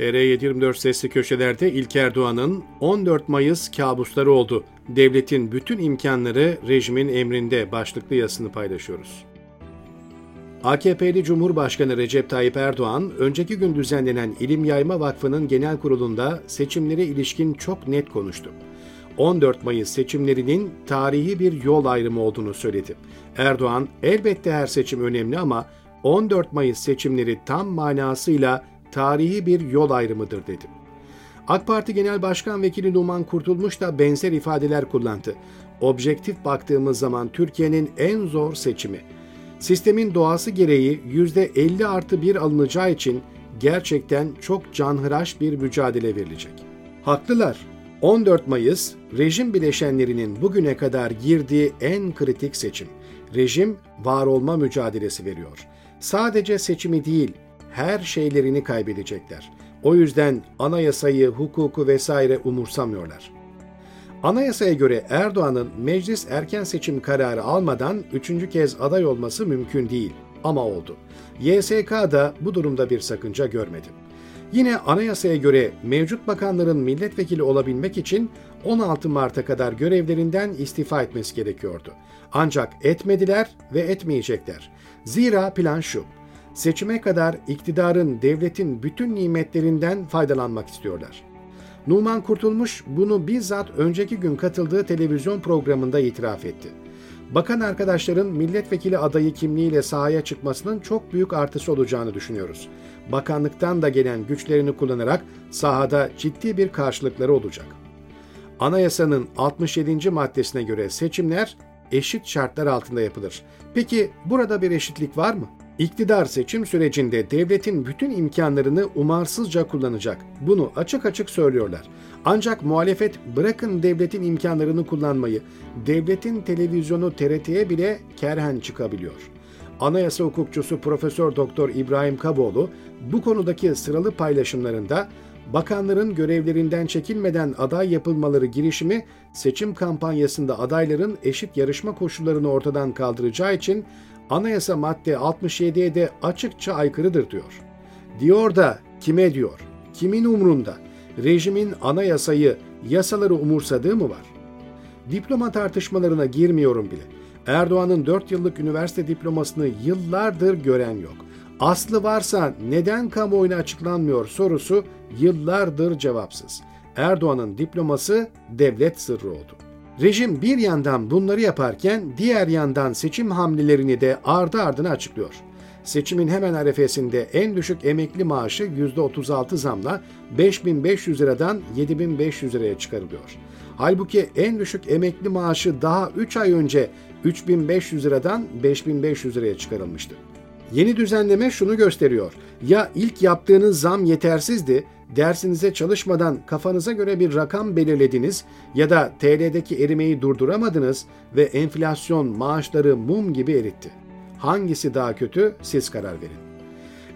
TR724 sesli köşelerde İlk Erdoğan'ın 14 Mayıs kabusları oldu. Devletin bütün imkanları rejimin emrinde başlıklı yazısını paylaşıyoruz. AKP'li Cumhurbaşkanı Recep Tayyip Erdoğan, önceki gün düzenlenen İlim Yayma Vakfı'nın genel kurulunda seçimlere ilişkin çok net konuştu. 14 Mayıs seçimlerinin tarihi bir yol ayrımı olduğunu söyledi. Erdoğan, elbette her seçim önemli ama 14 Mayıs seçimleri tam manasıyla tarihi bir yol ayrımıdır dedi. AK Parti Genel Başkan Vekili Numan Kurtulmuş da benzer ifadeler kullandı. Objektif baktığımız zaman Türkiye'nin en zor seçimi. Sistemin doğası gereği %50 artı 1 alınacağı için gerçekten çok canhıraş bir mücadele verilecek. Haklılar. 14 Mayıs, rejim bileşenlerinin bugüne kadar girdiği en kritik seçim. Rejim var olma mücadelesi veriyor. Sadece seçimi değil, her şeylerini kaybedecekler. O yüzden anayasayı, hukuku vesaire umursamıyorlar. Anayasaya göre Erdoğan'ın meclis erken seçim kararı almadan üçüncü kez aday olması mümkün değil ama oldu. YSK da bu durumda bir sakınca görmedi. Yine anayasaya göre mevcut bakanların milletvekili olabilmek için 16 Mart'a kadar görevlerinden istifa etmesi gerekiyordu. Ancak etmediler ve etmeyecekler. Zira plan şu seçime kadar iktidarın, devletin bütün nimetlerinden faydalanmak istiyorlar. Numan Kurtulmuş bunu bizzat önceki gün katıldığı televizyon programında itiraf etti. Bakan arkadaşların milletvekili adayı kimliğiyle sahaya çıkmasının çok büyük artısı olacağını düşünüyoruz. Bakanlıktan da gelen güçlerini kullanarak sahada ciddi bir karşılıkları olacak. Anayasanın 67. maddesine göre seçimler eşit şartlar altında yapılır. Peki burada bir eşitlik var mı? İktidar seçim sürecinde devletin bütün imkanlarını umarsızca kullanacak. Bunu açık açık söylüyorlar. Ancak muhalefet bırakın devletin imkanlarını kullanmayı, devletin televizyonu TRT'ye bile kerhen çıkabiliyor. Anayasa hukukçusu Profesör Doktor İbrahim Kaboğlu bu konudaki sıralı paylaşımlarında bakanların görevlerinden çekilmeden aday yapılmaları girişimi seçim kampanyasında adayların eşit yarışma koşullarını ortadan kaldıracağı için anayasa madde 67'ye de açıkça aykırıdır diyor. Diyor da kime diyor? Kimin umrunda? Rejimin anayasayı, yasaları umursadığı mı var? Diploma tartışmalarına girmiyorum bile. Erdoğan'ın 4 yıllık üniversite diplomasını yıllardır gören yok. Aslı varsa neden kamuoyuna açıklanmıyor sorusu yıllardır cevapsız. Erdoğan'ın diploması devlet sırrı oldu. Rejim bir yandan bunları yaparken diğer yandan seçim hamlelerini de ardı ardına açıklıyor. Seçimin hemen arefesinde en düşük emekli maaşı %36 zamla 5500 liradan 7500 liraya çıkarılıyor. Halbuki en düşük emekli maaşı daha 3 ay önce 3500 liradan 5500 liraya çıkarılmıştı. Yeni düzenleme şunu gösteriyor. Ya ilk yaptığınız zam yetersizdi, dersinize çalışmadan kafanıza göre bir rakam belirlediniz ya da TL'deki erimeyi durduramadınız ve enflasyon maaşları mum gibi eritti. Hangisi daha kötü siz karar verin.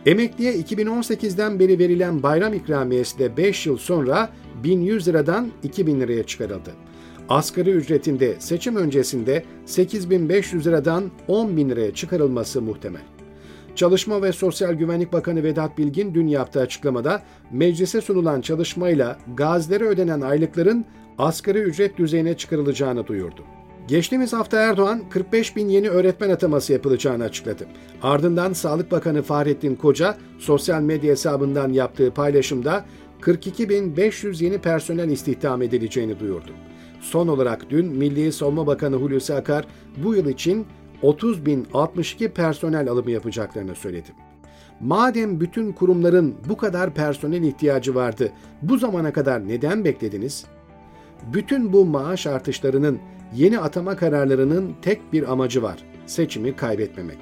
Emekliye 2018'den beri verilen bayram ikramiyesi de 5 yıl sonra 1100 liradan 2000 liraya çıkarıldı. Asgari ücretinde seçim öncesinde 8500 liradan 10 bin liraya çıkarılması muhtemel. Çalışma ve Sosyal Güvenlik Bakanı Vedat Bilgin dün yaptığı açıklamada meclise sunulan çalışmayla gazilere ödenen aylıkların asgari ücret düzeyine çıkarılacağını duyurdu. Geçtiğimiz hafta Erdoğan 45 bin yeni öğretmen ataması yapılacağını açıkladı. Ardından Sağlık Bakanı Fahrettin Koca sosyal medya hesabından yaptığı paylaşımda 42.500 yeni personel istihdam edileceğini duyurdu. Son olarak dün Milli Savunma Bakanı Hulusi Akar bu yıl için 30.062 personel alımı yapacaklarını söyledi. Madem bütün kurumların bu kadar personel ihtiyacı vardı, bu zamana kadar neden beklediniz? Bütün bu maaş artışlarının, yeni atama kararlarının tek bir amacı var. Seçimi kaybetmemek.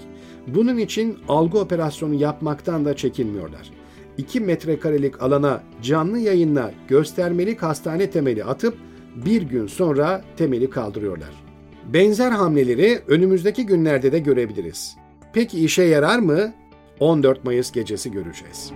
Bunun için algı operasyonu yapmaktan da çekinmiyorlar. 2 metrekarelik alana canlı yayınla göstermelik hastane temeli atıp bir gün sonra temeli kaldırıyorlar. Benzer hamleleri önümüzdeki günlerde de görebiliriz. Peki işe yarar mı? 14 Mayıs gecesi göreceğiz.